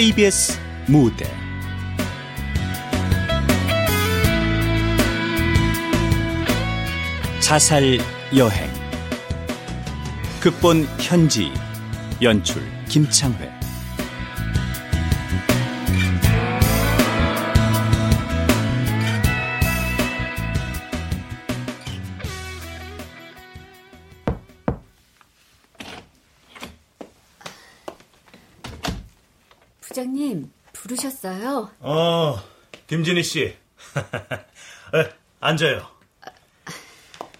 KBS 무대. 자살 여행. 극본 현지 연출 김창회 부르셨어요? 어, 김진희 씨. 에, 앉아요.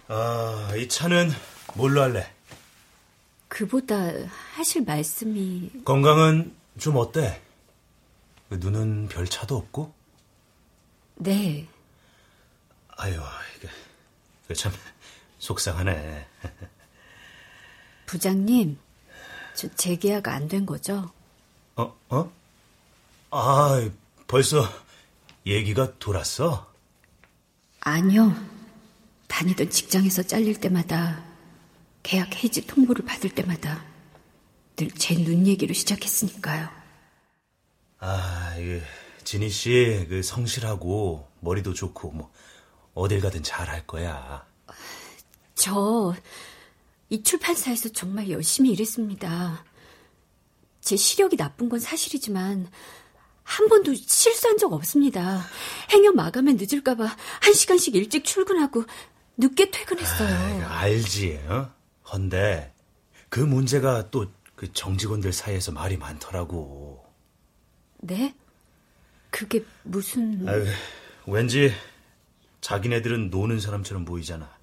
아, 이 차는 뭘로 할래? 그보다 하실 말씀이 건강은 좀 어때? 그 눈은 별 차도 없고? 네. 아유, 이게 참 속상하네. 부장님, 저 재계약 안 된 거죠? 어, 어? 아, 벌써 얘기가 돌았어? 아니요. 다니던 직장에서 잘릴 때마다 계약 해지 통보를 받을 때마다 늘 제 눈 얘기로 시작했으니까요. 아, 이게 진희 씨 그 성실하고 머리도 좋고 뭐 어딜 가든 잘할 거야. 저 이 출판사에서 정말 열심히 일했습니다. 제 시력이 나쁜 건 사실이지만 한 번도 실수한 적 없습니다. 행여 마감에 늦을까봐 한 시간씩 일찍 출근하고 늦게 퇴근했어요. 아, 알지, 어? 헌데 그 문제가 또 그 정직원들 사이에서 말이 많더라고. 네? 그게 무슨... 아유, 왠지 자기네들은 노는 사람처럼 보이잖아.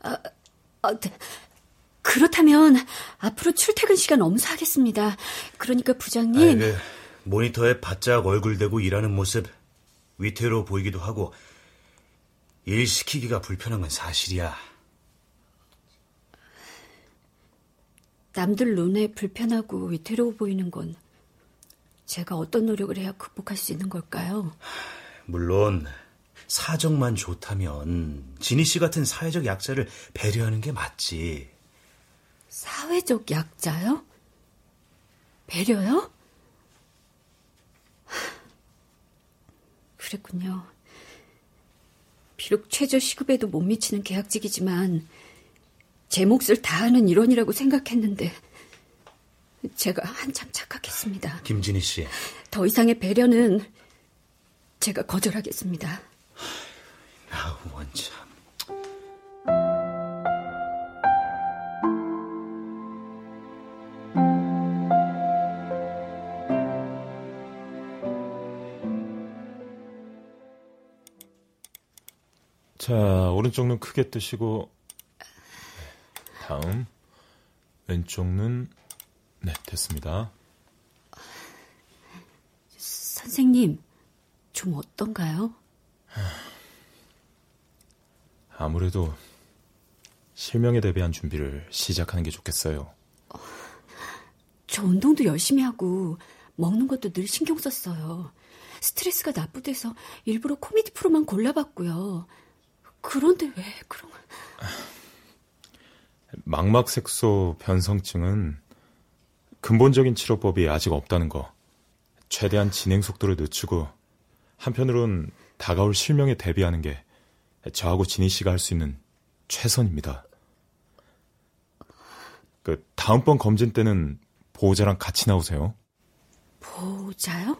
아, 아, 네. 그렇다면 앞으로 출퇴근 시간 엄수하겠습니다. 그러니까 부장님... 아이, 그 모니터에 바짝 얼굴 대고 일하는 모습 위태로워 보이기도 하고 일 시키기가 불편한 건 사실이야. 남들 눈에 불편하고 위태로워 보이는 건 제가 어떤 노력을 해야 극복할 수 있는 걸까요? 물론 사정만 좋다면 진희 씨 같은 사회적 약자를 배려하는 게 맞지. 사회적 약자요? 배려요? 그랬군요. 비록 최저 시급에도 못 미치는 계약직이지만 제 몫을 다하는 일원이라고 생각했는데 제가 한참 착각했습니다. 김진희 씨. 더 이상의 배려는 제가 거절하겠습니다. 아우, 원참. 자, 오른쪽 눈 크게 뜨시고 다음 왼쪽 눈 네, 됐습니다. 선생님, 좀 어떤가요? 아무래도 실명에 대비한 준비를 시작하는 게 좋겠어요. 저 운동도 열심히 하고 먹는 것도 늘 신경 썼어요. 스트레스가 나쁘대서 일부러 코미디 프로만 골라봤고요. 그런데 왜 그런 망막색소 변성증은 근본적인 치료법이 아직 없다는 거. 최대한 진행 속도를 늦추고 한편으론 다가올 실명에 대비하는 게 저하고 진희 씨가 할 수 있는 최선입니다. 그 다음번 검진 때는 보호자랑 같이 나오세요. 보호자요?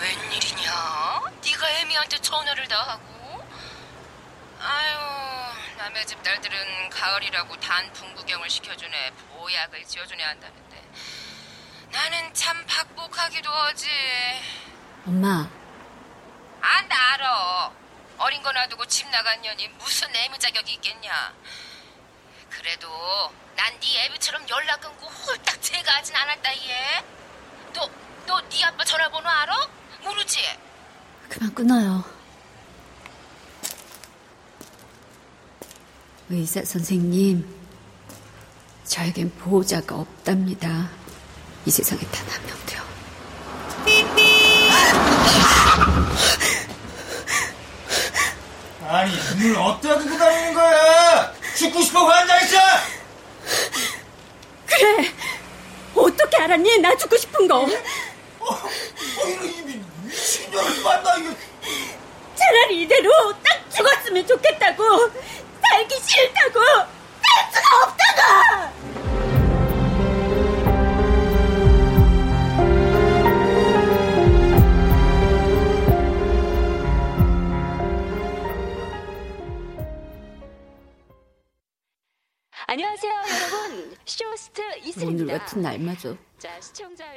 웬일이냐? 네가 애미한테 다 하고? 아유, 남의 집 딸들은 가을이라고 단풍 구경을 시켜주네, 보약을 지어주네 한다는데 나는 참 박복하기도 하지. 엄마, 아, 나 알아. 어린 거 놔두고 집 나간 년이 무슨 애무 자격이 있겠냐. 그래도 난 네 애비처럼 연락 끊고 홀딱 제가 하진 않았다 얘. 너, 너 네 아빠 전화번호 알아? 모르지? 그만 끊어요. 의사 선생님, 저에겐 보호자가 없답니다. 이 세상에 단 한 명도요. 아니, 눈을 어디다 두고 다니는 거야? 죽고 싶어 환장했어! 그래. 어떻게 알았니? 나 죽고 싶은 거. 어, 어 이거 이 미친년을 만나, 이거. 차라리 이대로 딱 죽었으면 좋겠다고. 살기 싫다고. 살 수가 없다고! 안녕하세요, 여러분. 쇼스트 이슬입니다. 오늘 같은 날마저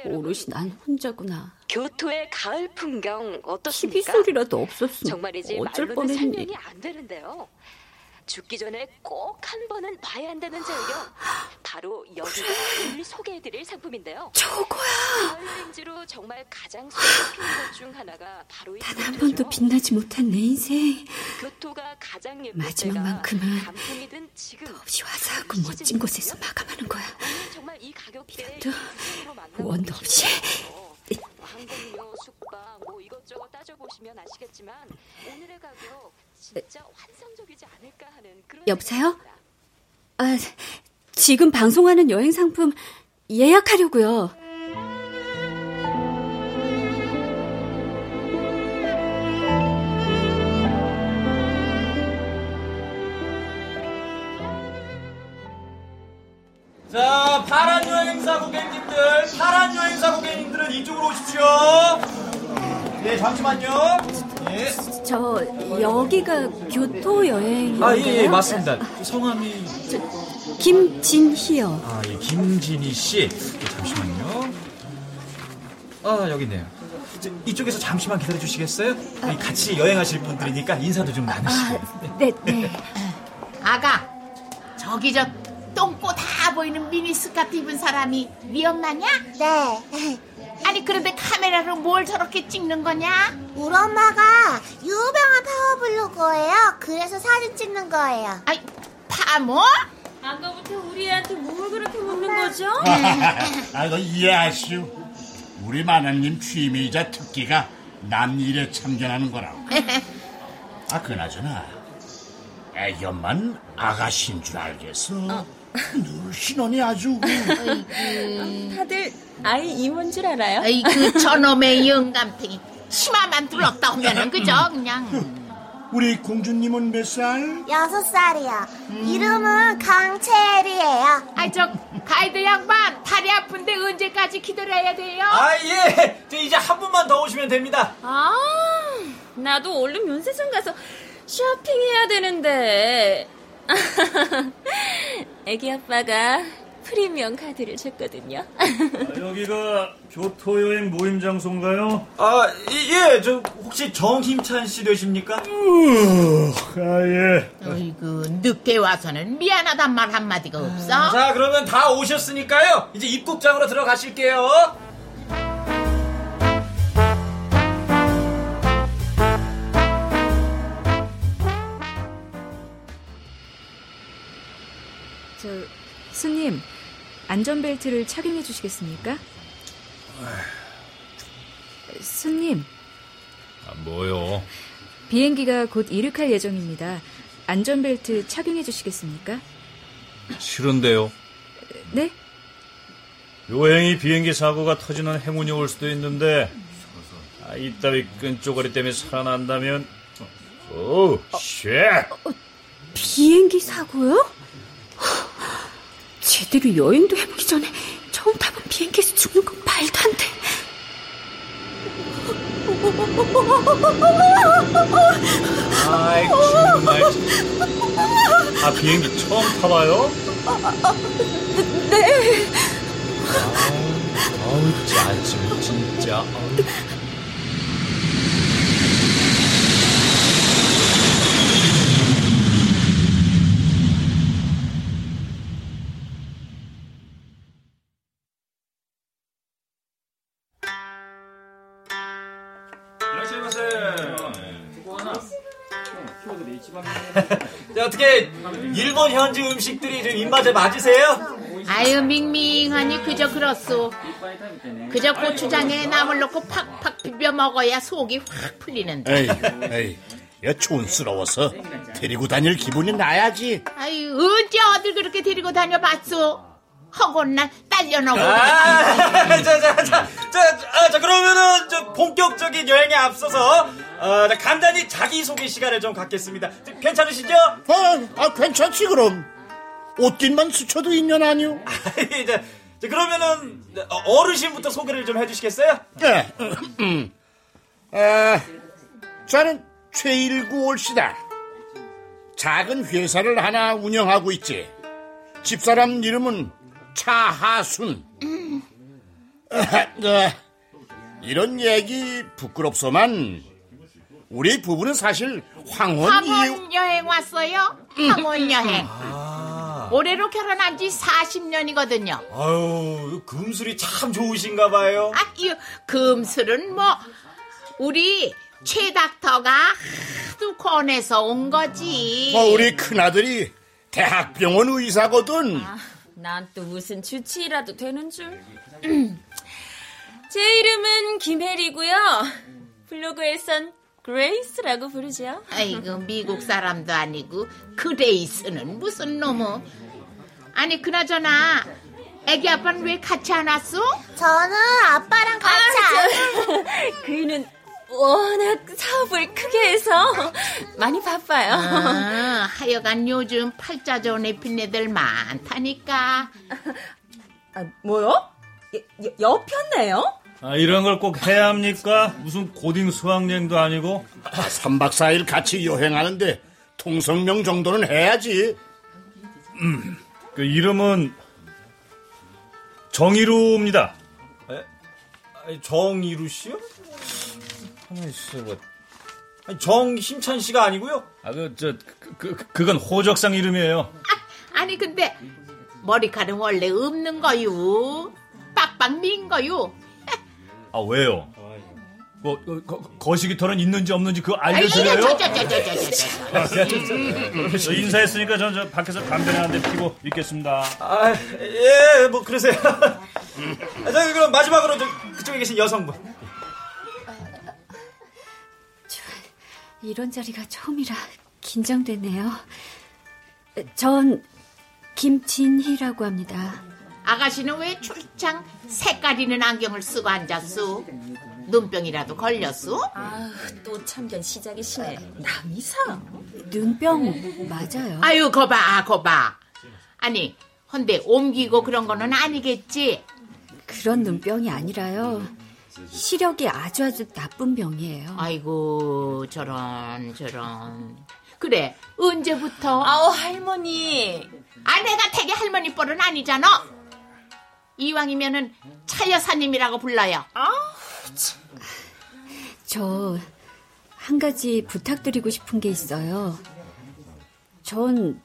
오롯이 난 혼자구나. 교토의 가을 풍경 어떻습니까? TV 소리라도 없었으면 정말이지 어쩔 뻔했니. 설명이 안 되는데요. 죽기 전에 꼭 한 번은 봐야 한다는 절경. 바로 여기가 오늘 소개해드릴 상품인데요. 저거야. 여행지로 정말 가장 손꼽히는 것중 하나가 바로 이 단한 교토죠. 번도 빛나지 못한 내 인생. 교토가 가장 예쁠 마지막만큼은 지금 없이 화사하고 멋진 곳에서 마감하는 거야. 정말 이 가격대에 원도 없이. 항공료, 숙박 뭐 이것저것 따져 보시면 아시겠지만 오늘의 가격 진짜 환상 여보세요? 아, 지금 방송하는 여행 상품 예약하려고요. 자, 파란 여행사 고객님들, 파란 여행사 고객님들은 이쪽으로 오십시오. 네, 잠시만요. 예. 저 여기가 교토 여행인가요? 아, 예, 예, 맞습니다. 성함이 김진희요. 아, 예, 김진희 씨. 네, 잠시만요. 아, 여기 있네요. 저, 이쪽에서 잠시만 기다려 주시겠어요? 이 같이 여행하실 분들이니까 인사도 좀 나누시고. 네, 네. 아가, 저기 저 똥꼬 다 보이는 미니스커트 입은 사람이 네 엄마냐? 네. 아니 그런데 카메라로 뭘 저렇게 찍는 거냐? 우리 엄마가 유명한 파워블로거예요. 그래서 사진 찍는 거예요. 아이 파모? 아까부터 우리한테 뭘 그렇게 묻는 거죠? 아, 이거 이해하시오. 우리 마나님 취미이자 특기가 남 일에 참견하는 거라고. 아, 그나저나, 애기 엄만 아가씨인 줄 알겠어. 늘 신혼이 아주. 다들 아이 이모인 줄 알아요? 아이 그 저놈의 영감탱이 치마만 둘렀다 오면은 그죠 그냥 우리 공주님은 몇 살? 여섯 살이요. 이름은 강채리예요. 아이 저 가이드 양반 다리 아픈데 언제까지 기다려야 돼요? 아, 예. 저 이제 한 분만 더 오시면 됩니다. 아, 나도 얼른 면세점 가서 쇼핑해야 되는데. 애기 아빠가 프리미엄 카드를 줬거든요. 여기가 교토 여행 모임 장소인가요? 아, 예, 예. 저 혹시 정힘찬 씨 되십니까? 아, 예. 어이구 늦게 와서는 미안하단 말 한마디가 없어? 자, 그러면 다 오셨으니까요. 이제 입국장으로 들어가실게요. 저 스님 안전벨트를 착용해 주시겠습니까? 스님 아, 뭐요? 비행기가 곧 이륙할 예정입니다. 안전벨트 착용해 주시겠습니까? 싫은데요. 네? 여행이 비행기 사고가 터지는 행운이 올 수도 있는데 아, 이따위 끈조가리 때문에 살아난다면 oh, shit! 비행기 사고요? 제대로 여행도 해보기 전에 처음 타본 비행기에서 죽는 건 말도 안 돼. 아이 정말 아 비행기 처음 타봐요? 네. 아우 짜증 진짜 아우. 일본 현지 음식들이 좀 입맛에 맞으세요? 아유 밍밍하니 그저 그렇소 그저 고추장에 나물 넣고 팍팍 비벼 먹어야 속이 확 풀리는데 에이, 에이. 야, 촌스러워서 데리고 다닐 기분이 나야지. 아유, 언제 어딜 그렇게 데리고 다녀봤어? 허곤날 딸려놓고. 아, 자, 자, 자, 자, 아, 자, 그러면은, 저, 본격적인 여행에 앞서서, 어, 자, 간단히 자기 소개 시간을 좀 갖겠습니다. 자, 괜찮으시죠? 아, 아, 괜찮지, 그럼. 옷깃만 스쳐도 인연 아니오? 자, 자, 그러면은, 어, 어르신부터 소개를 좀 해주시겠어요? 네. 음. 아, 저는 최일구 올시다. 작은 회사를 하나 운영하고 있지. 집사람 이름은 차하순. 아, 네. 이런 얘기 부끄럽소만 우리 부부는 사실 황혼 이후 황혼 여행 왔어요? 황혼 여행. 올해로 결혼한 지 40년이거든요. 아유, 금술이 참 좋으신가 봐요. 아, 이 금술은 뭐 우리 최 닥터가 하도 권해서 온 거지. 뭐 우리 큰아들이 대학병원 의사거든. 난 또 무슨 주치의라도 되는 줄. 제 이름은 김혜리고요. 블로그에선 그레이스라고 부르죠. 아이고 미국 사람도 아니고 그레이스는 무슨 놈어? 아니 그나저나 애기 아빠는 왜 같이 안 왔어? 저는 아빠랑 같이 안 그이는 워낙 사업을 크게 해서 많이 바빠요. 아, 하여간 요즘 팔자 좋은 여편네들 많다니까. 아, 뭐요? 여폈네요? 아, 이런 걸 꼭 해야 합니까? 무슨 고딩 수학여행도 아니고. 아, 3박 4일 같이 여행하는데 통성명 정도는 해야지. 음, 그 이름은 정희루입니다. 아니, 정이루 씨요? 가만히 있어봐. 아니, 정힘찬 씨가 아니고요? 아, 그, 저, 그, 그, 그건 호적상 이름이에요. 아 니 근데 머리카락 원래 없는 거요. 빡빡 민 거요. 아, 왜요? 뭐, 거, 거, 거시기털은 있는지 없는지 그거 알려드려요? 저, 저, 저, 저, 저, 저, 저. 아, 저 인사했으니까 전저 밖에서 담배나 한 대 피고 있겠습니다. 아, 예, 뭐, 그러세요. 아, 저, 그럼 마지막으로 저, 그쪽에 계신 여성분. 이런 자리가 처음이라 긴장되네요. 전 김진희라고 합니다. 아가씨는 왜 출장 색깔 있는 안경을 쓰고 앉았어? 눈병이라도 걸렸어? 아, 또 참견 시작이시네. 남이사. 눈병 맞아요. 아유, 거봐, 거봐. 아니, 헌데 옮기고 그런 거는 아니겠지? 그런 눈병이 아니라요. 시력이 아주 아주 나쁜 병이에요. 아이고, 저런, 저런. 그래, 언제부터? 아우, 할머니. 아, 내가 되게 할머니 뻘은 아니잖아. 이왕이면은 차 여사님이라고 불러요. 아, 저한 가지 부탁드리고 싶은 게 있어요. 전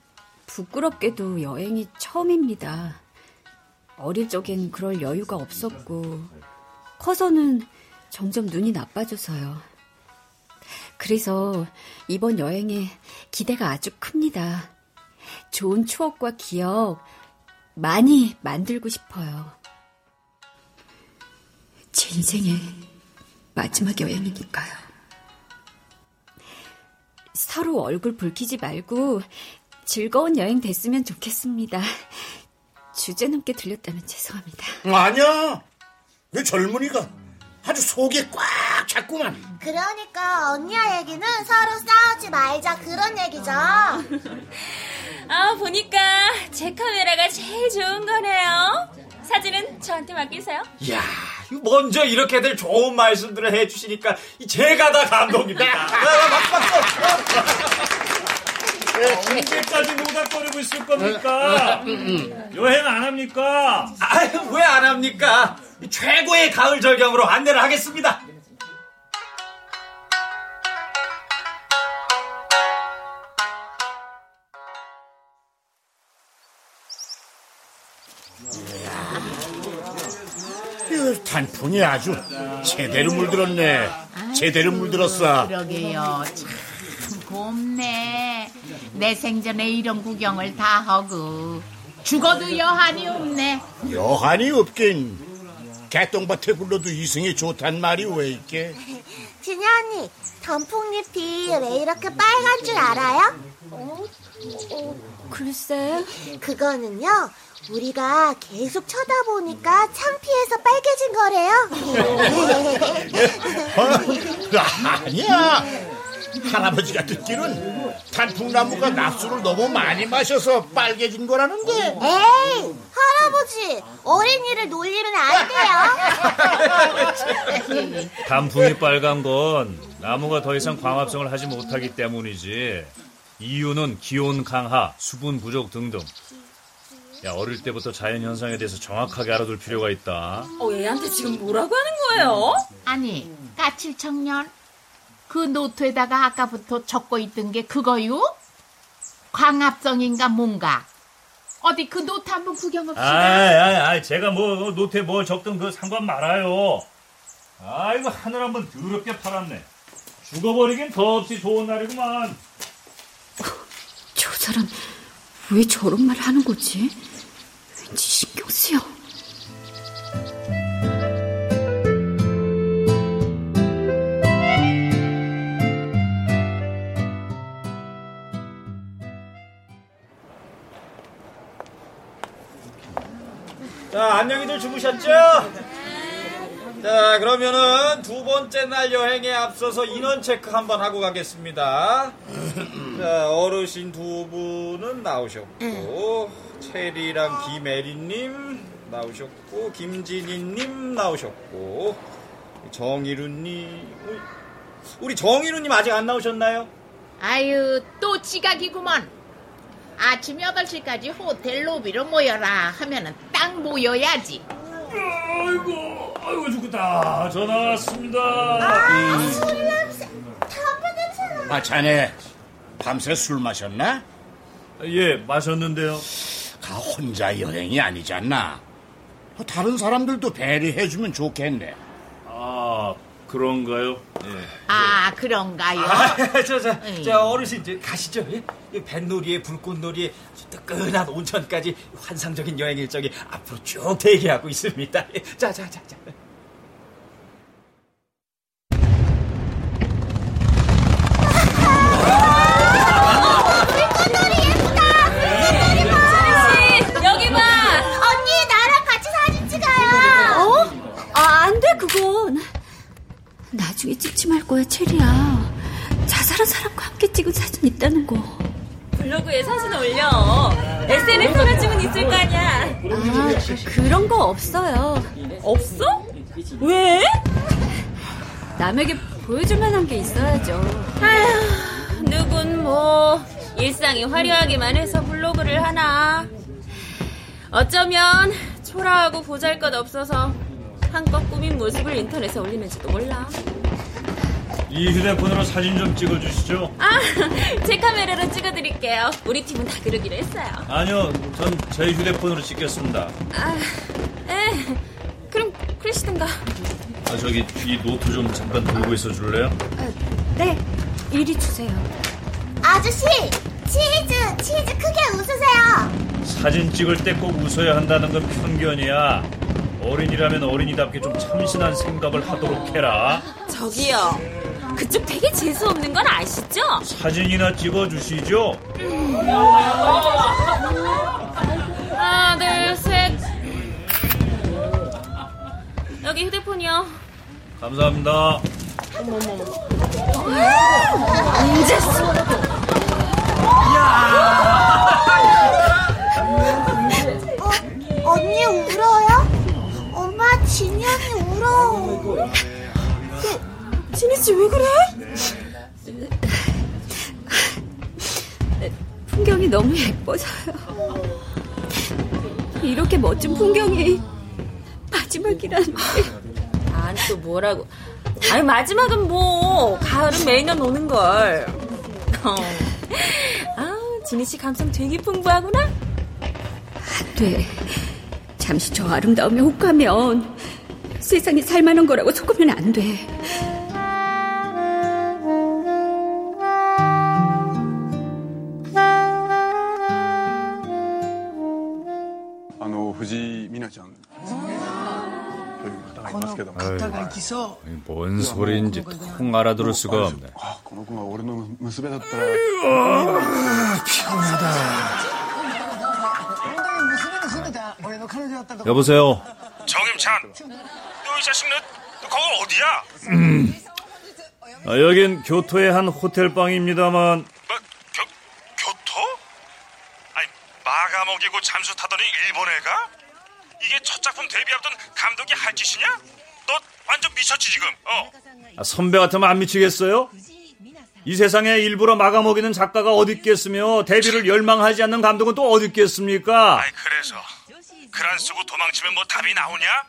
부끄럽게도 여행이 처음입니다. 어릴 적엔 그럴 여유가 없었고, 커서는 점점 눈이 나빠져서요. 그래서 이번 여행에 기대가 아주 큽니다. 좋은 추억과 기억 많이 만들고 싶어요. 제 인생의 마지막 여행이니까요. 서로 얼굴 붉히지 말고 즐거운 여행 됐으면 좋겠습니다. 주제 넘게 들렸다면 죄송합니다. 아니야. 왜 젊은이가 아주 속에 꽉 찼구만. 그러니까 언니야 얘기는 서로 싸우지 말자 그런 얘기죠. 아, 보니까 제 카메라가 제일 좋은 거네요. 사진은 저한테 맡기세요. 이야, 먼저 이렇게들 좋은 말씀들을 해주시니까 제가 다 감동입니다. 언제까지 노닥거리고 있을 겁니까? 여행 안 합니까? 아유, 왜 안 합니까? 최고의 가을 절경으로 안내를 하겠습니다. 이 단풍이 아주 제대로 물들었네. 제대로 물들었어. 그러게요. 참 곱네. 내 생전에 이런 구경을 다 하고 죽어도 여한이 없네. 여한이 없긴. 개똥밭에 굴러도 이승이 좋단 말이 왜 있게? 진희 언니, 단풍잎이 왜 이렇게 빨간 줄 알아요? 어? 글쎄. 그거는요, 우리가 계속 쳐다보니까 창피해서 빨개진 거래요. 아니야. 할아버지가 듣기는 단풍나무가 낮술을 너무 많이 마셔서 빨개진 거라는데. 에이, 할아버지, 어린이를 놀리면 안 돼요. 단풍이 빨간 건 나무가 더 이상 광합성을 하지 못하기 때문이지. 이유는 기온 강하, 수분 부족 등등. 야, 어릴 때부터 자연 현상에 대해서 정확하게 알아둘 필요가 있다. 어, 얘한테 지금 뭐라고 하는 거예요? 아니, 까칠 청년. 그 노트에다가 아까부터 적고 있던 게 그거요? 광합성인가 뭔가. 어디 그 노트 한번 구경합시다. 아이, 아이, 아이, 제가 뭐 노트에 뭘 적든 그 상관 말아요. 아이고 하늘 한번 더럽게 파랗네. 죽어버리긴 더없이 좋은 날이구만. 저 사람 왜 저런 말 하는 거지? 왠지 신경 쓰여. 자, 안녕히들 주무셨죠? 자, 그러면은 두 번째 날 여행에 앞서서 인원 체크 한번 하고 가겠습니다. 자, 어르신 두 분은 나오셨고, 체리랑 김혜리님 나오셨고, 김진희님 나오셨고, 정희루님, 우리- 정희루님 아직 안 나오셨나요? 아유, 또 지각이구먼. 아침 8시까지 호텔 로비로 모여라 하면은 딱 모여야지. 아이고, 아이고 죽겠다. 전화 왔습니다. 술 냄새, 담배 냄새 나. 아, 자네 밤새 술 마셨나? 예, 마셨는데요. 가 혼자 여행이 아니지 않나? 다른 사람들도 배려해주면 좋겠네. 아, 그런가요? 예. 아, 그런가요? 아, 저, 저, 에이. 저 어르신 이제 가시죠. 예? 이 뱃놀이에 불꽃놀이에 뜨끈한 온천까지 환상적인 여행 일정이 앞으로 쭉 대기하고 있습니다. 예, 자, 자, 자, 자. 나중에 찍지 말 거야, 체리야. 자살한 사람과 함께 찍은 사진 있다는 거. 블로그에 사진 올려. SNS만 찍은 있을 거 아니야. 아, 그런 거 없어요. 없어? 왜? 남에게 보여줄 만한 게 있어야죠. 아휴, 누군 뭐 일상이 화려하기만 해서 블로그를 하나. 어쩌면 초라하고 보잘것 없어서 한껏 꾸민 모습을 인터넷에 올리는지도 몰라. 이 휴대폰으로 사진 좀 찍어주시죠. 아, 제 카메라로 찍어드릴게요. 우리 팀은 다 그러기로 했어요. 아니요, 전 제 휴대폰으로 찍겠습니다. 아, 에, 그럼 그러시든가. 아, 저기 이 노트 좀 잠깐 들고 있어 줄래요? 네, 이리 주세요. 아저씨, 치즈, 치즈 크게 웃으세요. 사진 찍을 때 꼭 웃어야 한다는 건 편견이야. 어린이라면 어린이답게 좀 참신한 생각을 하도록 해라. 저기요. 그쪽 되게 재수 없는 건 아시죠? 사진이나 찍어주시죠. 하나, 둘, 셋. 여기 휴대폰이요. 감사합니다. 언제 어, 언니 울어요? 언니 울어. 진희 씨 왜 그래? 풍경이 너무 예뻐서요. 이렇게 멋진 풍경이 마지막이라는 게. 아니 또 뭐라고? 아니 마지막은 뭐 가을은 매년 오는 걸. 어. 아 진희 씨 감성 되게 풍부하구나. 안 돼. 잠시 저 아름다움에 혹하면 세상에 살만한 거라고 속으면 안 돼. 뭔 소리인지 통 알아들을 수가 없네. 피곤하다. 여보세요. 정임찬. 이 자식 너, 너 거기 어디야? 음. 아, 여긴 교토의 한 호텔 방입니다만 뭐, 교, 교토? 아니, 마가 먹이고 잠수 타더니 일본 애가? 이게 첫 작품 데뷔 앞둔 감독이 할 짓이냐? 너 완전 미쳤지 지금, 어? 아, 선배 같으면 안 미치겠어요? 이 세상에 일부러 막아먹이는 작가가 어디 있겠으며 데뷔를 열망하지 않는 감독은 또 어디 있겠습니까? 아이, 그래서 그란 쓰고 도망치면 뭐 답이 나오냐?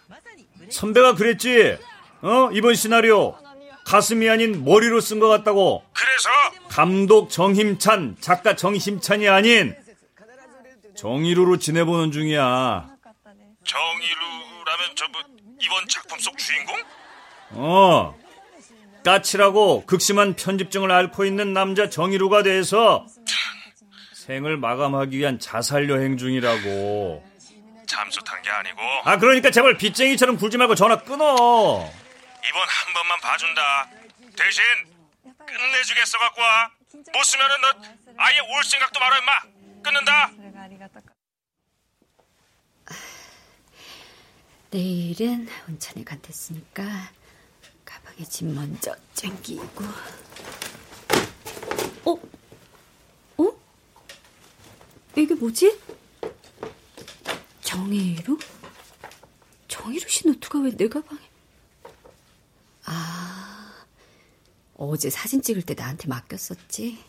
선배가 그랬지. 어? 이번 시나리오 가슴이 아닌 머리로 쓴 것 같다고. 그래서 감독 정힘찬, 작가 정심찬이 아닌 정의루로 지내보는 중이야. 정의루라면 저 뭐 이번 작품 속 주인공? 어. 까칠하고 극심한 편집증을 앓고 있는 남자 정의루가 돼서 생을 마감하기 위한 자살 여행 중이라고. 잠수 탄 게 아니고 아 그러니까 제발 빚쟁이처럼 굴지 말고 전화 끊어. 이번 한 번만 봐준다. 대신 끝내주겠어 갖고 와. 못 쓰면은 너 아예 올 생각도 말아 임마. 끊는다. 내일은 온천에 간댔으니까 가방에 짐 먼저 챙기고. 어? 어? 이게 뭐지? 정혜루? 정혜루 씨 노트가 왜 내 가방에? 아, 어제 사진 찍을 때 나한테 맡겼었지.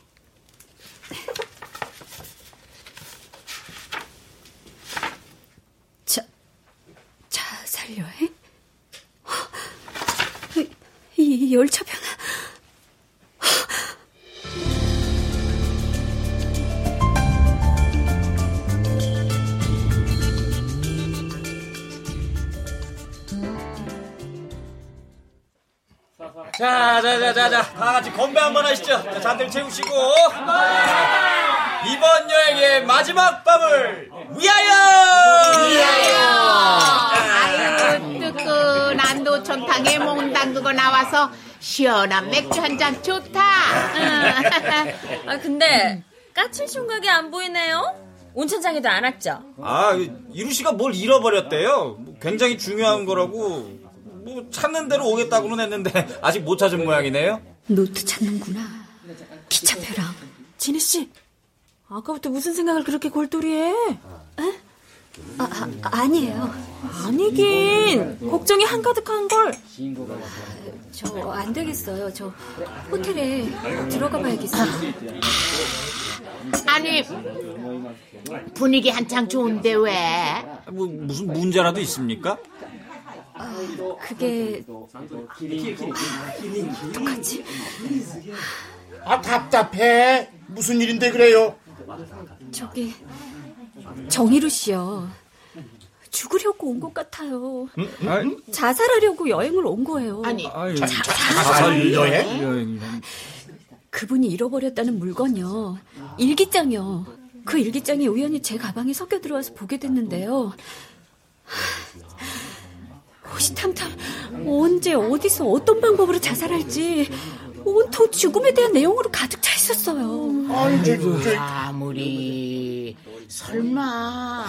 자, 자, 자, 자, 자, 다 같이 건배 한번 하시죠. 자, 잔들 채우시고. 이번 여행의 마지막 밤을 위하여! 아유, 뜨끈한 노천탕에 몽 담그고 나와서 시원한 맥주 한 잔 좋다. 아, 근데 까칠 총각이 안 보이네요? 온천장에도 안 왔죠? 아, 이루 씨가 뭘 잃어버렸대요. 뭐 굉장히 중요한 거라고. 뭐 찾는 대로 오겠다고는 했는데 아직 못 찾은 모양이네요. 노트 찾는구나. 기차표랑. 진희 씨, 아까부터 무슨 생각을 그렇게 골똘히해? 아, 아, 아니에요. 아니긴 걱정이 한가득한 걸. 저 안 되겠어요. 저 호텔에 들어가 봐야겠어요. 아니, 분위기 한창 좋은데 왜? 뭐 무슨 문제라도 있습니까? 아, 그게 어떡하지? 아 답답해. 무슨 일인데 그래요? 저기 정희루 씨요. 죽으려고 온 것 같아요. 자살하려고 여행을 온 거예요. 아니, 자, 자살 여행? 그분이 잃어버렸다는 물건요. 일기장이요. 그 일기장이 우연히 제 가방에 섞여 들어와서 보게 됐는데요. 호시탐탐 언제 어디서 어떤 방법으로 자살할지 온통 죽음에 대한 내용으로 가득 차 있었어요. 아무리 설마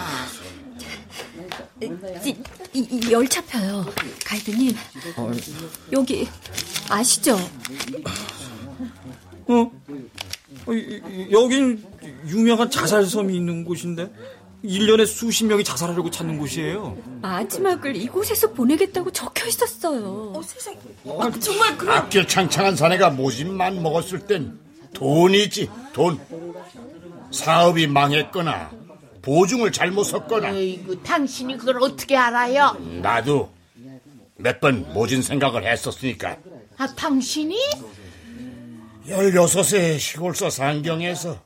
이, 이, 이 열차표요. 가이드님 여기 아시죠? 어? 어, 여긴 유명한 자살섬이 있는 곳인데 1년에 수십 명이 자살하려고 찾는 곳이에요. 마지막을 이곳에서 보내겠다고 적혀 있었어요. 아, 정말 그래. 앞길 창창한 사내가 모집만 먹었을 땐 돈이지 돈. 사업이 망했거나 보증을 잘못 섰거나 어이구, 당신이 그걸 어떻게 알아요? 나도 몇 번 모진 생각을 했었으니까 아, 당신이? 16세 시골서 상경에서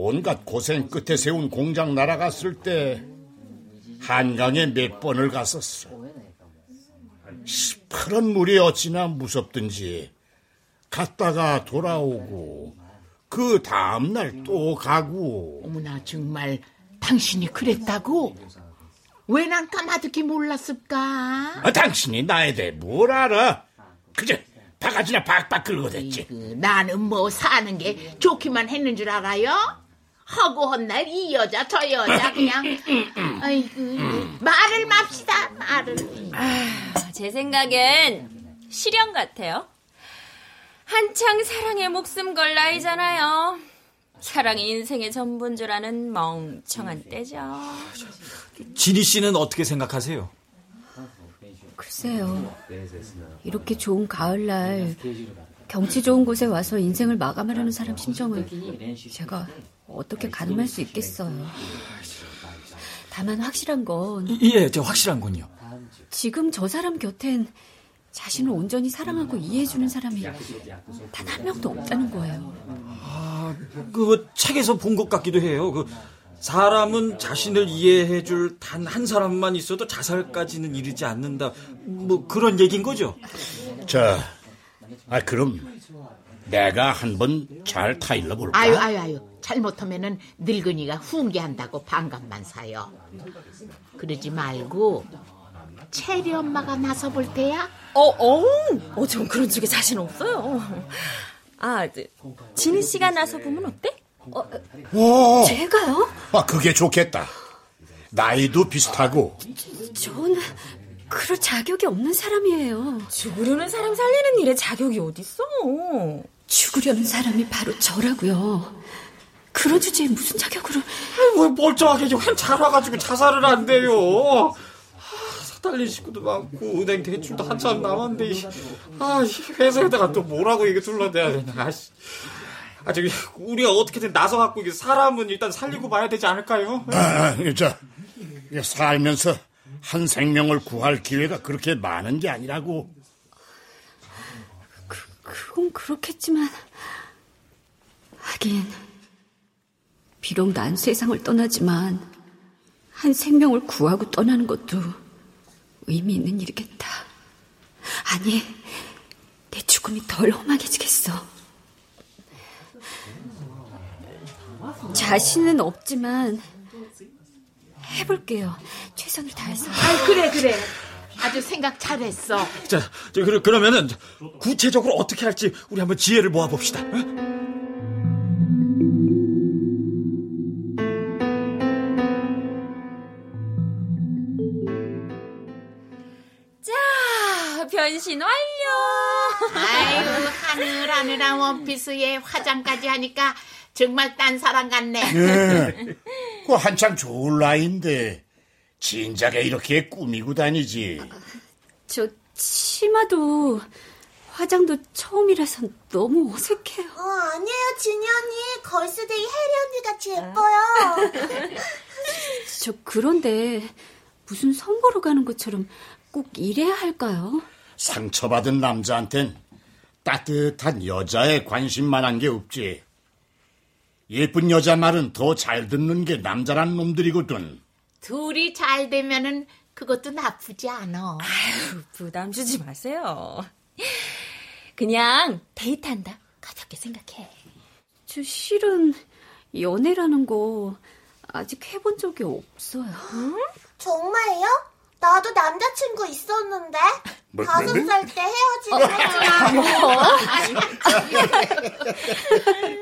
온갖 고생 끝에 세운 공장 날아갔을 때 한강에 몇 번을 갔었어. 시퍼런 물이 어찌나 무섭든지 갔다가 돌아오고 그 다음날 또 가고 어머나, 정말 당신이 그랬다고? 왜 난 까마득히 몰랐을까? 아, 당신이 나에 대해 뭘 알아? 그저 바가지나 박박 긁어댔지. 나는 뭐 사는 게 좋기만 했는 줄 알아요? 하고 헌날 이 여자 저 여자 그냥 아이고 말을 맙시다 말을 아, 제 생각엔 실현 같아요. 한창 사랑에 목숨 걸 나이잖아요. 사랑이 인생의 전부인 줄 아는 멍청한 때죠. 진희 씨는 어떻게 생각하세요? 글쎄요. 이렇게 좋은 가을날 경치 좋은 곳에 와서 인생을 마감하려는 사람 심정을 제가 어떻게 가늠할 수 있겠어요. 다만 확실한 건 예, 저 확실한 건요. 지금 저 사람 곁엔 자신을 온전히 사랑하고 이해해주는 사람이 단 한 명도 없다는 거예요. 아, 그 책에서 본 것 같기도 해요. 그 사람은 자신을 이해해줄 단 한 사람만 있어도 자살까지는 이르지 않는다. 뭐 그런 얘기인 거죠. 자, 아 그럼 내가 한번 잘 타일러 볼까? 아유 아유 아유 잘못하면은 늙은이가 훈계한다고 반감만 사요 그러지 말고 체리 엄마가 나서 볼 때야 어, 어, 어, 전 그런 쪽에 자신 없어요. 아, 저, 진희 씨가 나서 보면 어때? 어, 오, 제가요? 아 그게 좋겠다. 나이도 비슷하고 전 그럴 자격이 없는 사람이에요. 죽으려는 사람 살리는 일에 자격이 어딨어? 죽으려는 사람이 바로 저라고요. 그런 주제에 무슨 자격으로? 왜 멀쩡하게 한잘 와가지고 자살을 안 돼요. 아, 사달린 식구도 많고 은행 대출도 한참 남았는데 이- 아, 이 회사에다가 또 뭐라고 이게 둘러대야 되냐. 아씨. 아 저기 우리가 어떻게든 나서 갖고 이게 사람은 일단 살리고 봐야 되지 않을까요? 아, 자 이게 살면서 한 생명을 구할 기회가 그렇게 많은 게 아니라고. 그건 그렇겠지만 하긴 비록 난 세상을 떠나지만 한 생명을 구하고 떠나는 것도 의미 있는 일이겠다. 아니, 내 죽음이 덜 험하게지겠어. 자신은 없지만 해볼게요. 최선을 다해서. 아 그래 그래 아주 생각 잘했어 자, 저, 그러, 그러면은 구체적으로 어떻게 할지 우리 한번 지혜를 모아봅시다. 어? 변신 완료! 아유 하늘하늘한 원피스에 화장까지 하니까 정말 딴 사람 같네 예, 그 한참 좋을 나이인데 진작에 이렇게 꾸미고 다니지. 저 치마도 화장도 처음이라서 너무 어색해요. 어, 아니에요, 진이 언니. 걸스데이 혜리 언니 같이 예뻐요. 저 그런데 무슨 선보러 가는 것처럼 꼭 이래야 할까요? 상처받은 남자한텐 따뜻한 여자의 관심만 한 게 없지. 예쁜 여자 말은 더 잘 듣는 게 남자란 놈들이거든. 둘이 잘 되면은 그것도 나쁘지 않아 아유, 부담 주지 마세요. 그냥 데이트한다. 가볍게 생각해. 저 실은 연애라는 거 아직 해본 적이 없어요. 정말요? 나도 남자친구 있었는데 뭐, 다섯 뭐, 살때 헤어지긴 했지만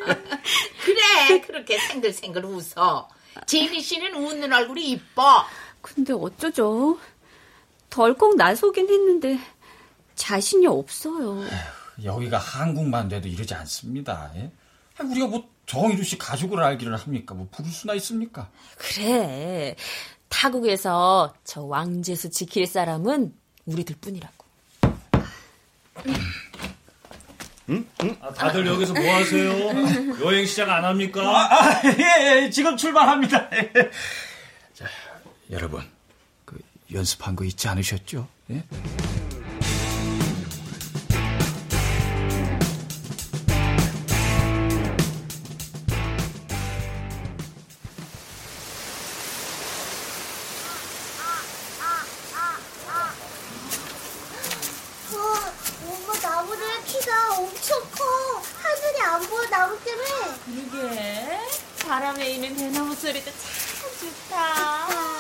그래 그렇게 생글생글 웃어 지니 씨는 웃는 얼굴이 이뻐 근데 어쩌죠? 덜컥 나서긴 했는데 자신이 없어요. 여기가 한국만 돼도 이러지 않습니다. 예? 아니, 우리가 뭐 정희주 씨 가족을 알기를 합니까? 뭐 부를 수나 있습니까? 그래. 타국에서 저 왕제수 지킬 사람은 우리들 뿐이라고. 아, 다들 여기서 뭐 하세요? 여행 시작 안 합니까? 아, 예, 예, 지금 출발합니다. 자, 여러분, 그 연습한 거 잊지 않으셨죠? 예?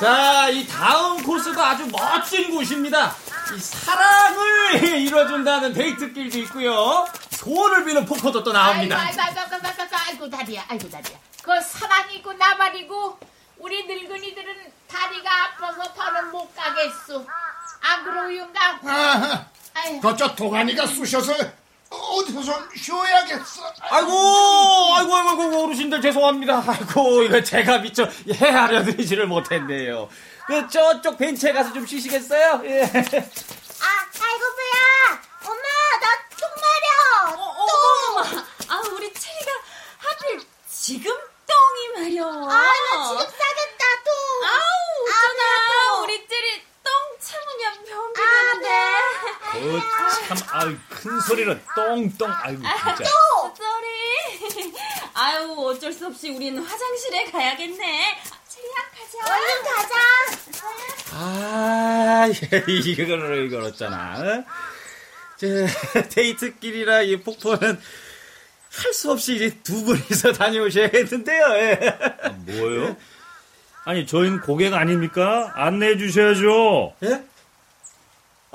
자, 이 다음 코스도 아주 멋진 곳입니다. 이 사랑을 이뤄준다는 데이트길도 있고요. 소원을 비는 포커도 또 나옵니다. 아이고, 아이고, 아이고, 아이고, 아이고, 아이고, 다리야, 아이고, 다리야. 그 사랑이고 나발이고 우리 늙은이들은 다리가 아파서 더는 못 가겠소. 안 그러윤가? 아하, 그저 도가니가 쑤셔서 어디서 좀 쉬어야겠어. 아이고, 아이고, 아이고, 아이고, 어르신들 죄송합니다. 아이고, 이거 제가 미처 헤아려 드리지를 못했네요. 그 저쪽 벤치에 가서 좀 쉬시겠어요? 예. 아, 아이고, 배야. 엄마, 나 똥 마려. 똥. 아, 우리 체리가 하필 지금 똥이 마려. 아, 나 지금 싸겠다, 똥. 아우, 아, 어쩌나. 배야, 우리 체리 똥 참으면 변비되는데. 그 참, 아유, 큰 소리로 똥똥, 아이고, 진짜. Sorry. 아유, 어쩔 수 없이 우리는 화장실에 가야겠네. 체리야, 가자. 얼른 가자. 아, 이걸, 이걸 어쩌나. 어? 저, 데이트길이라 이 폭포는 할 수 없이 이제 두 분이서 다녀오셔야겠는데요. 예. 뭐요? 아니, 저희는 고객 아닙니까? 안내해 주셔야죠. 예?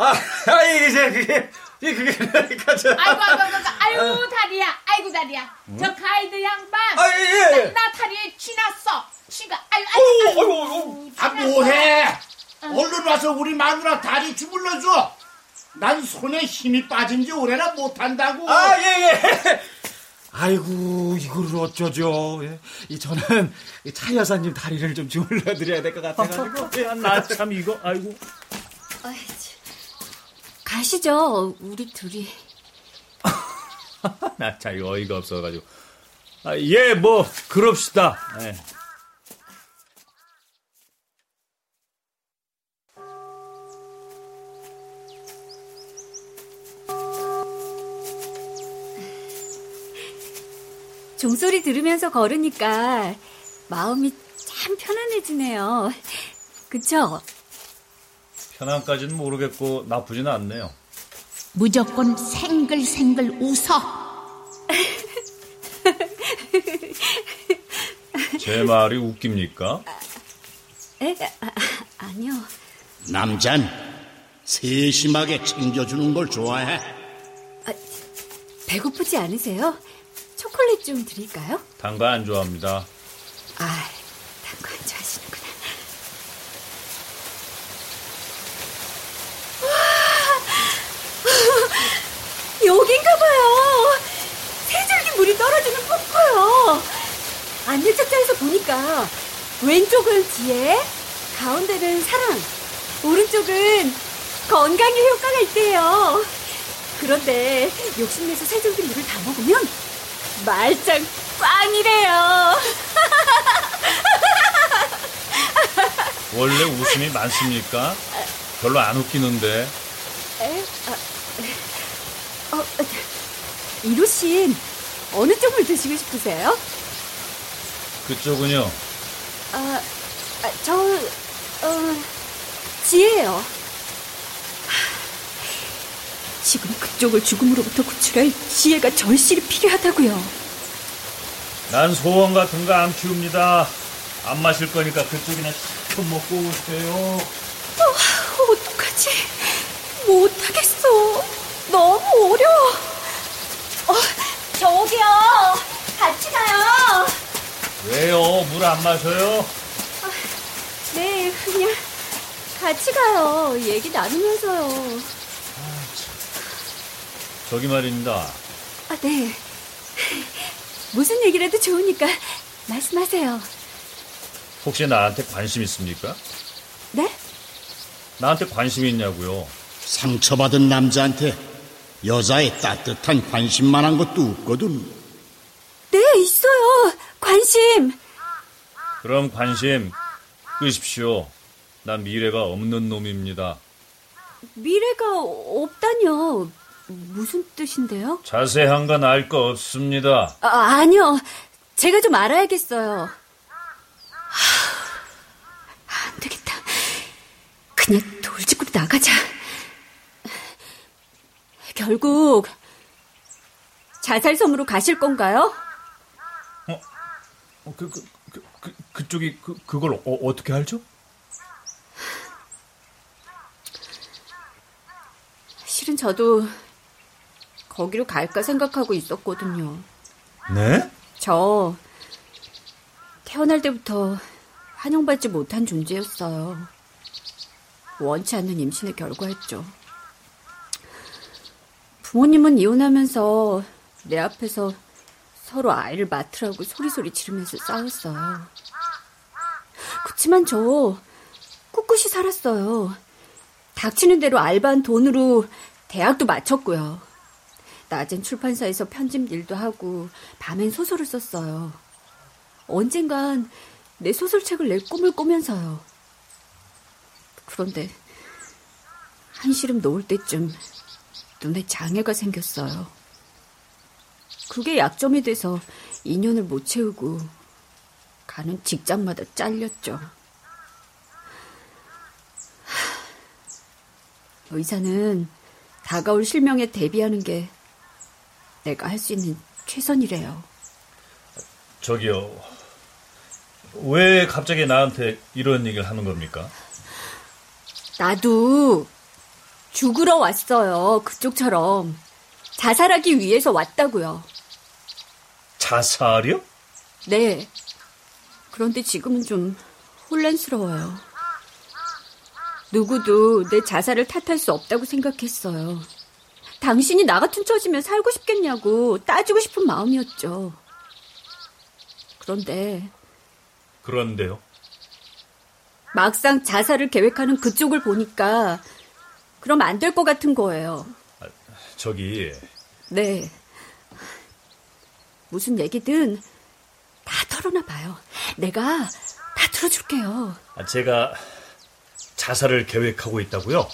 아, 아, 이제 그게, 그게, 그러니까 저. 아이고, 아이고, 아이고, 아이고, 다리야, 아이고, 다리야. 저 가이드 양반. 아, 예, 예. 나, 나 다리에 쥐났어. 쥐가, 아이고, 아이고, 아이고, 아이고. 아, 뭐해? 얼른 와서 우리 마누라 다리 주물러줘. 난 손에 힘이 빠진 지 오래나 못한다고. 아, 예, 예. 아이고, 이걸 어쩌죠. 예. 이 저는 이차 여사님 다리를 좀 주물러 드려야 될 것 같아가지고. 예, 나참 이거, 아이고. 아이, 참. 가시죠, 우리 둘이. 나참 어이가 없어가지고. 아, 예, 뭐, 그럽시다. 예. 종소리 들으면서 걸으니까 마음이 참 편안해지네요. 그쵸? 편안까지는 모르겠고, 나쁘진 않네요. 무조건 생글생글 웃어. 제 말이 웃깁니까? 에? 아, 아니요. 남잔 세심하게 챙겨주는 걸 좋아해. 배고프지 않으세요? 초콜릿 좀 드릴까요? 단거 안 좋아합니다. 아, 단거 안 좋아하시는구나. 와, 여긴가봐요. 세 줄기 물이 떨어지는 폭포요. 안내 책자에서 보니까 왼쪽은 지혜, 가운데는 사랑, 오른쪽은 건강에 효과가 있대요. 그런데 욕심내서 세 줄기 물을 다 먹으면 말짱 꽝이래요. 원래 웃음이 많습니까? 별로 안 웃기는데. 에? 아, 어, 이루 씨는 어느 쪽을 드시고 싶으세요? 그쪽은요? 아, 아, 저, 어, 지혜요. 하, 지금 그쪽을 죽음으로부터 구출할 지혜가 절실히 필요하다고요. 난 소원 같은 거 안 키웁니다. 안 마실 거니까 그쪽이나 실컷 먹고 오세요. 어, 어떡하지? 못하겠어. 너무 어려워. 어, 저기요. 왜요? 물 안 마셔요? 네, 그냥 같이 가요. 얘기 나누면서요. 저기 말입니다. 아, 네. 무슨 얘기라도 좋으니까 말씀하세요. 혹시 나한테 관심 있습니까? 네? 나한테 관심 있냐고요? 상처받은 남자한테 여자의 따뜻한 관심만 한 것도 없거든. 관심. 그럼 관심 끄십시오. 난 미래가 없는 놈입니다. 미래가 없다뇨. 무슨 뜻인데요? 자세한 건 알 거 없습니다. 아, 아니요. 제가 좀 알아야겠어요. 하, 안 되겠다. 그냥 돌직구로 나가자. 결국 자살섬으로 가실 건가요? 그, 그, 그, 그, 그쪽이 그, 그걸 어, 어떻게 알죠? 실은 저도 거기로 갈까 생각하고 있었거든요. 네? 저 태어날 때부터 환영받지 못한 존재였어요. 원치 않는 임신의 결과였죠. 부모님은 이혼하면서 내 앞에서 서로 아이를 맡으라고 소리소리 지르면서 싸웠어요. 그치만 저 꿋꿋이 살았어요. 닥치는 대로 알바한 돈으로 대학도 마쳤고요. 낮엔 출판사에서 편집 일도 하고 밤엔 소설을 썼어요. 언젠간 내 소설책을 낼 꿈을 꾸면서요. 그런데 한시름 놓을 때쯤 눈에 장애가 생겼어요. 그게 약점이 돼서 인연을 못 채우고 가는 직장마다 잘렸죠. 의사는 다가올 실명에 대비하는 게 내가 할 수 있는 최선이래요. 저기요. 왜 갑자기 나한테 이런 얘기를 하는 겁니까? 나도 죽으러 왔어요. 그쪽처럼. 자살하기 위해서 왔다고요. 자살이요? 네. 그런데 지금은 좀 혼란스러워요. 누구도 내 자살을 탓할 수 없다고 생각했어요. 당신이 나 같은 처지면 살고 싶겠냐고 따지고 싶은 마음이었죠. 그런데 그런데요. 막상 자살을 계획하는 그쪽을 보니까 그럼 안 될 것 같은 거예요. 저기 네. 무슨 얘기든 다 털어놔 봐요. 내가 다 들어줄게요. 아, 제가 자살을 계획하고 있다고요?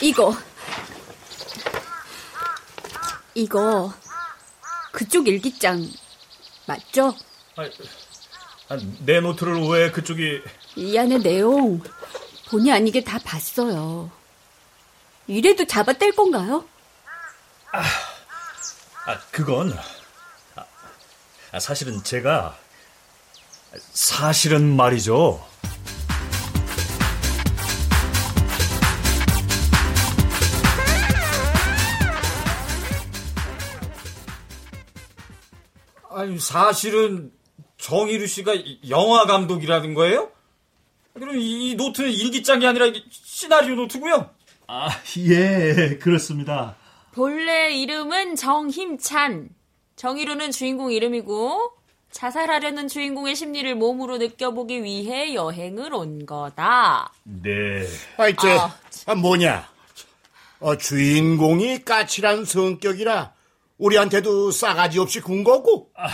이거. 이거 그쪽 일기장 맞죠? 아, 아, 내 노트를 왜 그쪽이 이 안에 내용 본의 아니게 다 봤어요. 이래도 잡아뗄 건가요? 아, 그건 아, 아, 사실은 제가 사실은 말이죠. 아니 사실은 정희루 씨가 영화 감독이라는 거예요? 그럼 이, 이 노트는 일기장이 아니라 시나리오 노트고요. 아, 예, 그렇습니다. 본래 이름은 정힘찬. 정희루는 주인공 이름이고 자살하려는 주인공의 심리를 몸으로 느껴보기 위해 여행을 온 거다. 네. 아이, 저, 아, 뭐냐. 어, 주인공이 까칠한 성격이라 우리한테도 싸가지 없이 군 거고. 아,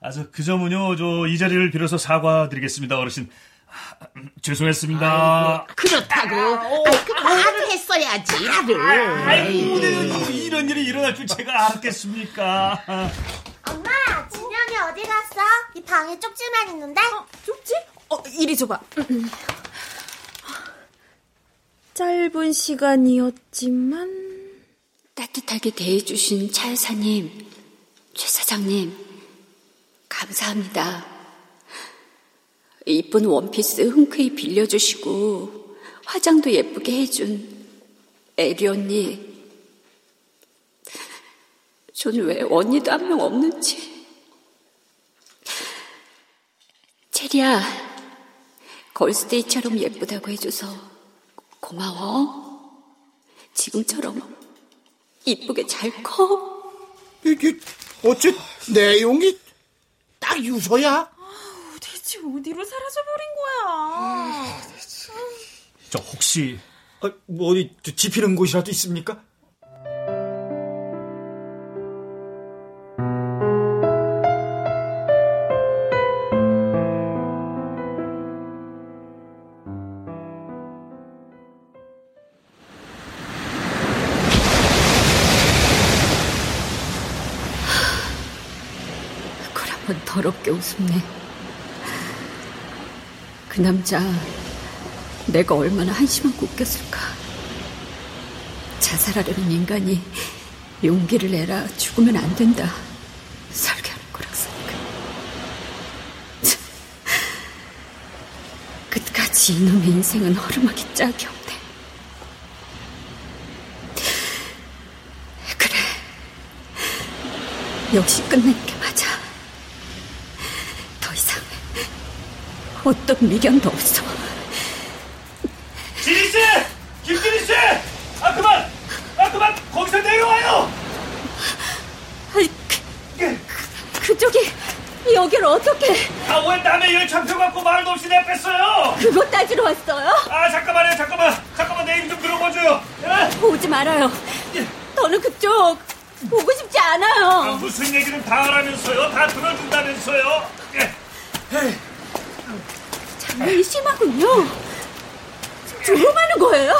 아, 저, 그 점은요, 저, 이 자리를 빌어서 사과드리겠습니다, 어르신. 아, 죄송했습니다. 아이고, 그렇다고. 아이, 그 말을 했어야지, 나를. 아이고, 네, 이런 일이 일어날 줄 제가 알았겠습니까? 엄마, 진영이 어디 갔어? 이 방에 쪽지만 있는데? 어, 쪽지? 어, 이리 줘봐. 짧은 시간이었지만 따뜻하게 대해주신 차 여사님, 최 사장님, 감사합니다. 이쁜 원피스 흔쾌히 빌려주시고 화장도 예쁘게 해준 에리 언니. 저는 왜 언니도 한 명 없는지. 체리야, 걸스데이처럼 예쁘다고 해줘서 고마워. 지금처럼 이쁘게 잘 커. 이게 어째 내용이 딱 유서야? 대체 어디로 사라져버린 거야? 저 혹시 아, 뭐 어디 지피는 곳이라도 있습니까? 더럽게 웃음네. 그 남자 내가 얼마나 한심하고 웃겼을까 자살하려는 인간이 용기를 내라 죽으면 안 된다 설계하는 거라서니까. 끝까지 이놈의 인생은 허름하기 짝이 없네. 그래, 역시 끝낼게. 어떤 미련도 없어. 진희 씨! 김진희 씨! 아 그만! 아 그만! 거기서 내려와요! 아니, 그, 그쪽이 여길 어떻게? 아왜 남의 열차표 갖고 말도 없이 내뺐어요? 그거 따지러 왔어요? 아 잠깐만요 잠깐만 잠깐만 내입좀 들어봐줘요. 예? 오지 말아요. 저는 그쪽 보고 싶지 않아요. 아, 무슨 얘기는 다 하라면서요? 다 들어준다면서요? 예. 장난이 심하군요. 조롱하는 거예요?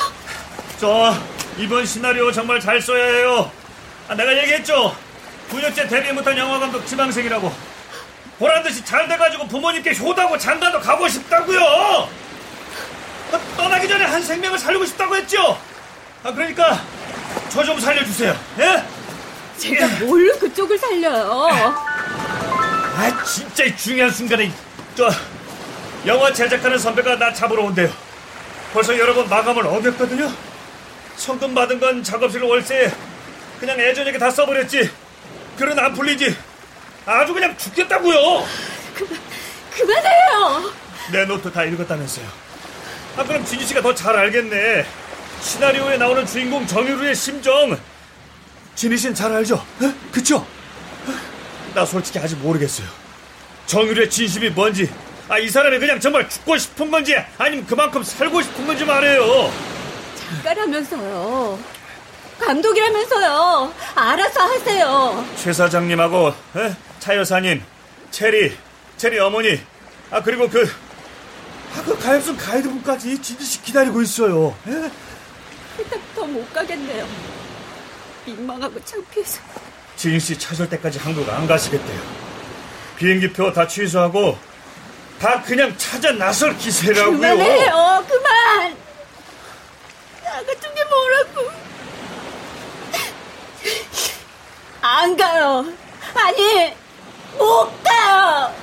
저 이번 시나리오 정말 잘 써야 해요. 아, 내가 얘기했죠. 9년째 데뷔 못한 영화 감독 지망생이라고. 보란 듯이 잘 돼가지고 부모님께 효도하고 장가도 가고 싶다고요. 아, 떠나기 전에 한 생명을 살리고 싶다고 했죠. 아 그러니까 저 좀 살려주세요. 예? 제가 뭘로 그쪽을 살려요? 아 진짜 이 중요한 순간에 저 영화 제작하는 선배가 나 잡으러 온대요. 벌써 여러 번 마감을 어겼거든요. 성금 받은 건 작업실 월세 그냥 예전에게 다 써버렸지. 글은 안 풀리지. 아주 그냥 죽겠다고요. 그만 그만해요. 내 노트 다 읽었다면서요. 아 그럼 진희 씨가 더 잘 알겠네. 시나리오에 나오는 주인공 정유루의 심정. 진희 씨는 잘 알죠? 에? 그쵸? 나 솔직히 아직 모르겠어요. 정유루의 진심이 뭔지. 아 이 사람이 그냥 정말 죽고 싶은 건지 아니면 그만큼 살고 싶은 건지 말해요. 작가라면서요. 감독이라면서요. 알아서 하세요. 최 사장님하고 에? 차 여사님, 체리, 체리 어머니, 아 그리고 그, 아, 그 가엾은 가이드분까지 진지 씨 기다리고 있어요. 에? 더못 가겠네요. 민망하고 창피해서. 지인 씨 찾을 때까지 한국 안 가시겠대요. 비행기표 다 취소하고 다 그냥 찾아 나설 기세라고요. 그만해요. 그만. 나 같은 게 뭐라고. 안 가요. 아니, 못 가요.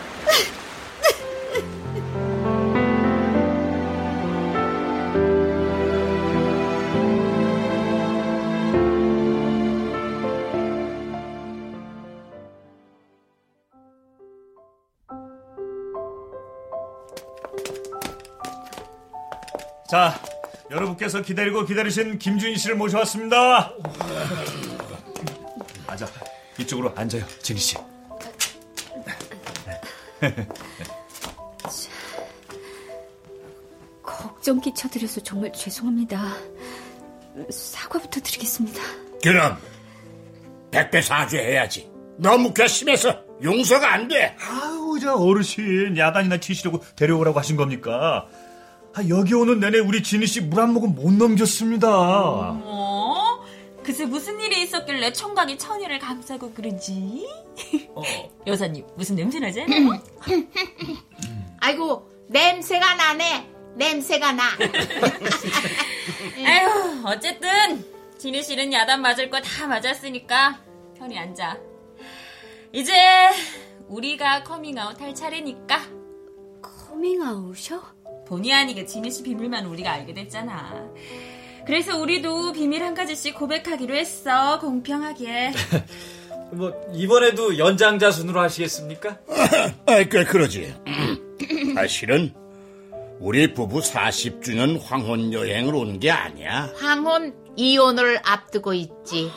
자, 여러분께서 기다리고 기다리신 김준희 씨를 모셔왔습니다. 앉아. 이쪽으로 앉아요, 진희 씨. 걱정 끼쳐드려서 정말 죄송합니다. 사과부터 드리겠습니다. 그럼 백배 사죄해야지. 너무 괘씸해서 용서가 안 돼. 아우, 저 어르신 야단이나 치시려고 데려오라고 하신 겁니까? 아, 여기 오는 내내 우리 진희 씨 물 한 모금 못 넘겼습니다. 어? 글쎄 무슨 일이 있었길래 총각이 처녀를 감싸고 그러지? 여사님 무슨 냄새 나지? 아이고 냄새가 나네. 냄새가 나. 아휴 어쨌든 진희 씨는 야단 맞을 거 다 맞았으니까 편히 앉아. 이제 우리가 커밍아웃 할 차례니까. 커밍아웃이요? 본의 아니게 진희 씨 비밀만 우리가 알게 됐잖아. 그래서 우리도 비밀 한 가지씩 고백하기로 했어. 공평하게. 뭐 이번에도 연장자 순으로 하시겠습니까? 아, 꽤 그러지. 아, 실은 우리 부부 40주년 황혼 여행을 온 게 아니야. 황혼 이혼을 앞두고 있지.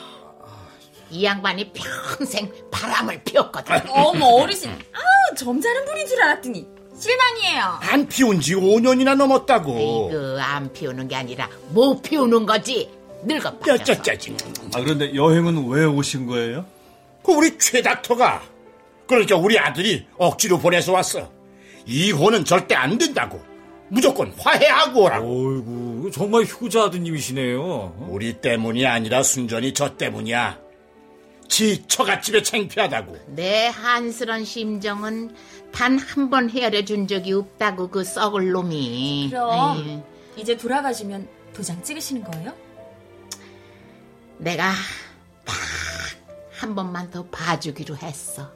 이 양반이 평생 바람을 피웠거든. 어머 어르신, 아 점잖은 분인 줄 알았더니 실망이에요. 안 피운 지 5년이나 넘었다고. 그안 피우는 게 아니라 못 피우는 거지. 늙어 빠져서. 짜짜짜지. 아 그런데 여행은 왜 오신 거예요? 그 우리 최 닥터가 그러니까 우리 아들이 억지로 보내서 왔어. 이혼은 절대 안 된다고. 무조건 화해하고 오라고. 어이구, 정말 효자 아드님이시네요. 우리 때문이 아니라 순전히 저 때문이야. 지 처갓집에 창피하다고. 내 한스런 심정은 단 한 번 헤아려 준 적이 없다고 그 썩을 놈이. 그럼 에이, 이제 돌아가시면 도장 찍으시는 거예요? 내가 딱한 번만 더 봐주기로 했어.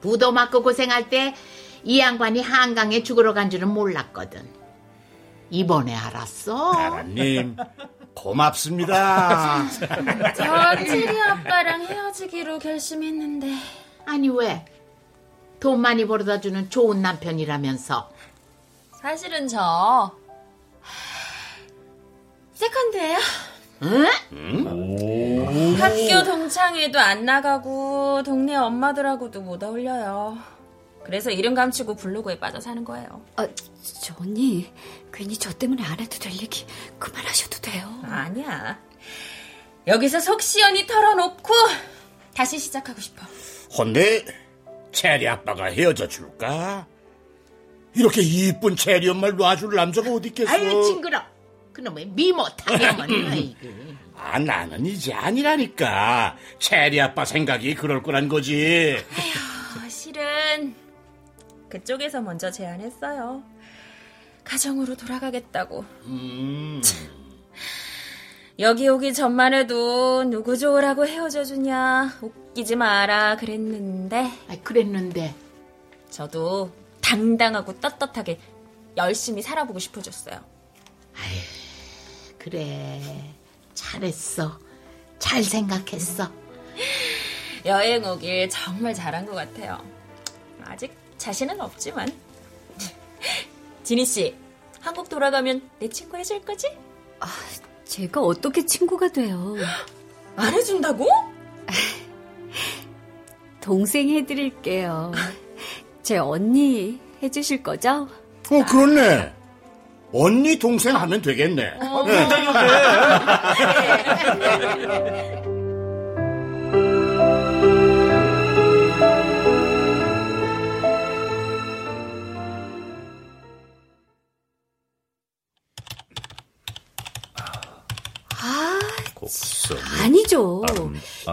부도 맞고 고생할 때 이 양반이 한강에 죽으러 간 줄은 몰랐거든. 이번에 알았어. 나라님, 고맙습니다. 저 체리 아빠랑 헤어지기로 결심했는데. 아니 왜? 돈 많이 벌어다 주는 좋은 남편이라면서. 사실은 저 세컨드예요. 응? 학교 동창회도 안 나가고 동네 엄마들하고도 못 어울려요. 그래서 이름 감추고 블로그에 빠져 사는 거예요. 아, 저 언니 괜히 저 때문에 안 해도 될 얘기 그만하셔도 돼요. 아니야. 여기서 속 시원히 털어놓고 다시 시작하고 싶어. 헌데 체리 아빠가 헤어져 줄까? 이렇게 이쁜 체리 엄마를 놔줄 남자가 어디 있겠어? 아유 징그러. 그놈의 미모 타령은 아이고. 아 나는 이제 아니라니까. 체리 아빠 생각이 그럴 거란 거지. 어, 실은 그쪽에서 먼저 제안했어요. 가정으로 돌아가겠다고. 음. 여기 오기 전만 해도 누구 좋으라고 헤어져 주냐 웃기지 마라 그랬는데 아, 그랬는데 저도 당당하고 떳떳하게 열심히 살아보고 싶어졌어요. 그래 잘했어. 잘 생각했어. 여행 오길 정말 잘한 것 같아요. 아직 자신은 없지만. 지니 씨, 한국 돌아가면 내 친구 해줄 거지? 아, 제가 어떻게 친구가 돼요? 안 해준다고? 동생 해드릴게요. 제 언니 해주실 거죠? 어 그렇네. 언니 동생 하면 되겠네. 어, 네.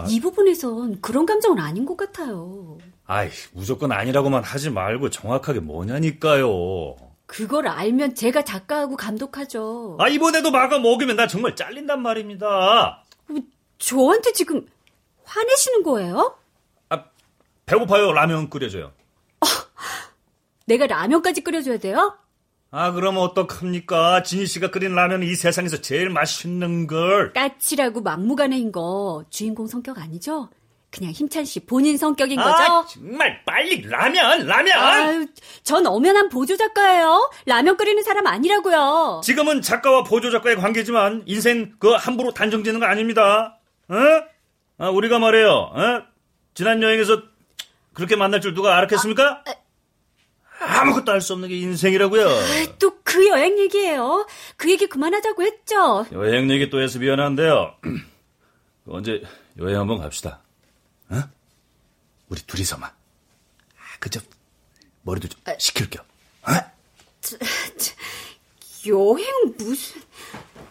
이 부분에선 그런 감정은 아닌 것 같아요. 아이, 무조건 아니라고만 하지 말고 정확하게 뭐냐니까요. 그걸 알면 제가 작가하고 감독하죠. 아, 이번에도 마가 먹으면 나 정말 잘린단 말입니다. 저한테 지금 화내시는 거예요? 배고파요. 라면 끓여줘요. 내가 라면까지 끓여줘야 돼요? 아, 그럼 어떡합니까? 진희 씨가 끓인 라면은 이 세상에서 제일 맛있는 걸. 까칠하고 막무가내인 거 주인공 성격 아니죠? 그냥 힘찬 씨 본인 성격인 아, 거죠? 정말 빨리 라면, 라면! 아유, 전 엄연한 보조 작가예요. 라면 끓이는 사람 아니라고요. 지금은 작가와 보조 작가의 관계지만 인생 그 함부로 단정 짓는 거 아닙니다. 어? 아, 우리가 말해요. 어? 지난 여행에서 그렇게 만날 줄 누가 알았겠습니까? 아 무것도 알수 없는 게 인생이라고요. 또그 여행 얘기예요. 그 얘기 그만하자고 했죠. 여행 얘기 또 해서 미안한데요. 언제 여행 한번 갑시다. 어? 우리 둘이서만. 아, 그저 머리도 좀 식힐 겸. 어? 여행 무슨...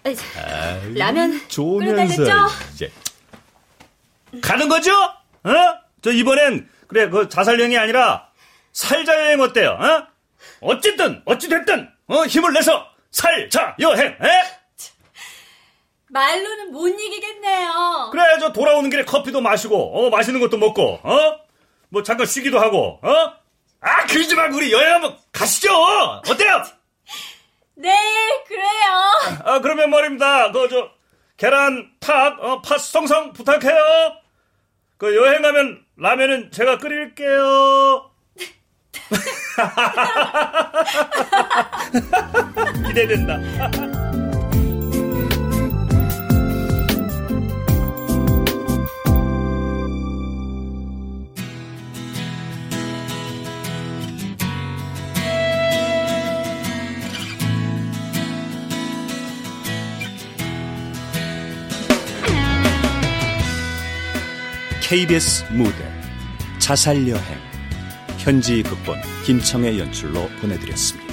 아유, 라면 좋으면서? 이제 가는 거죠? 어? 저 이번엔 그래 그 자살 여행이 아니라 살자 여행 어때요? 어? 어쨌든 어찌 됐든 어 힘을 내서 살자 여행. 에? 말로는 못 이기겠네요. 그래 저 돌아오는 길에 커피도 마시고 어 맛있는 것도 먹고 어? 뭐 잠깐 쉬기도 하고 어? 아 그러지 말고 우리 여행 한번 가시죠. 어때요? 네, 그래요. 아 그러면 말입니다. 그 저 계란 팥, 어, 팥 성성 부탁해요. 그 여행하면 라면은 제가 끓일게요. 기대된다. KBS 무대 자살 여행 현지 극본 김청의 연출로 보내드렸습니다.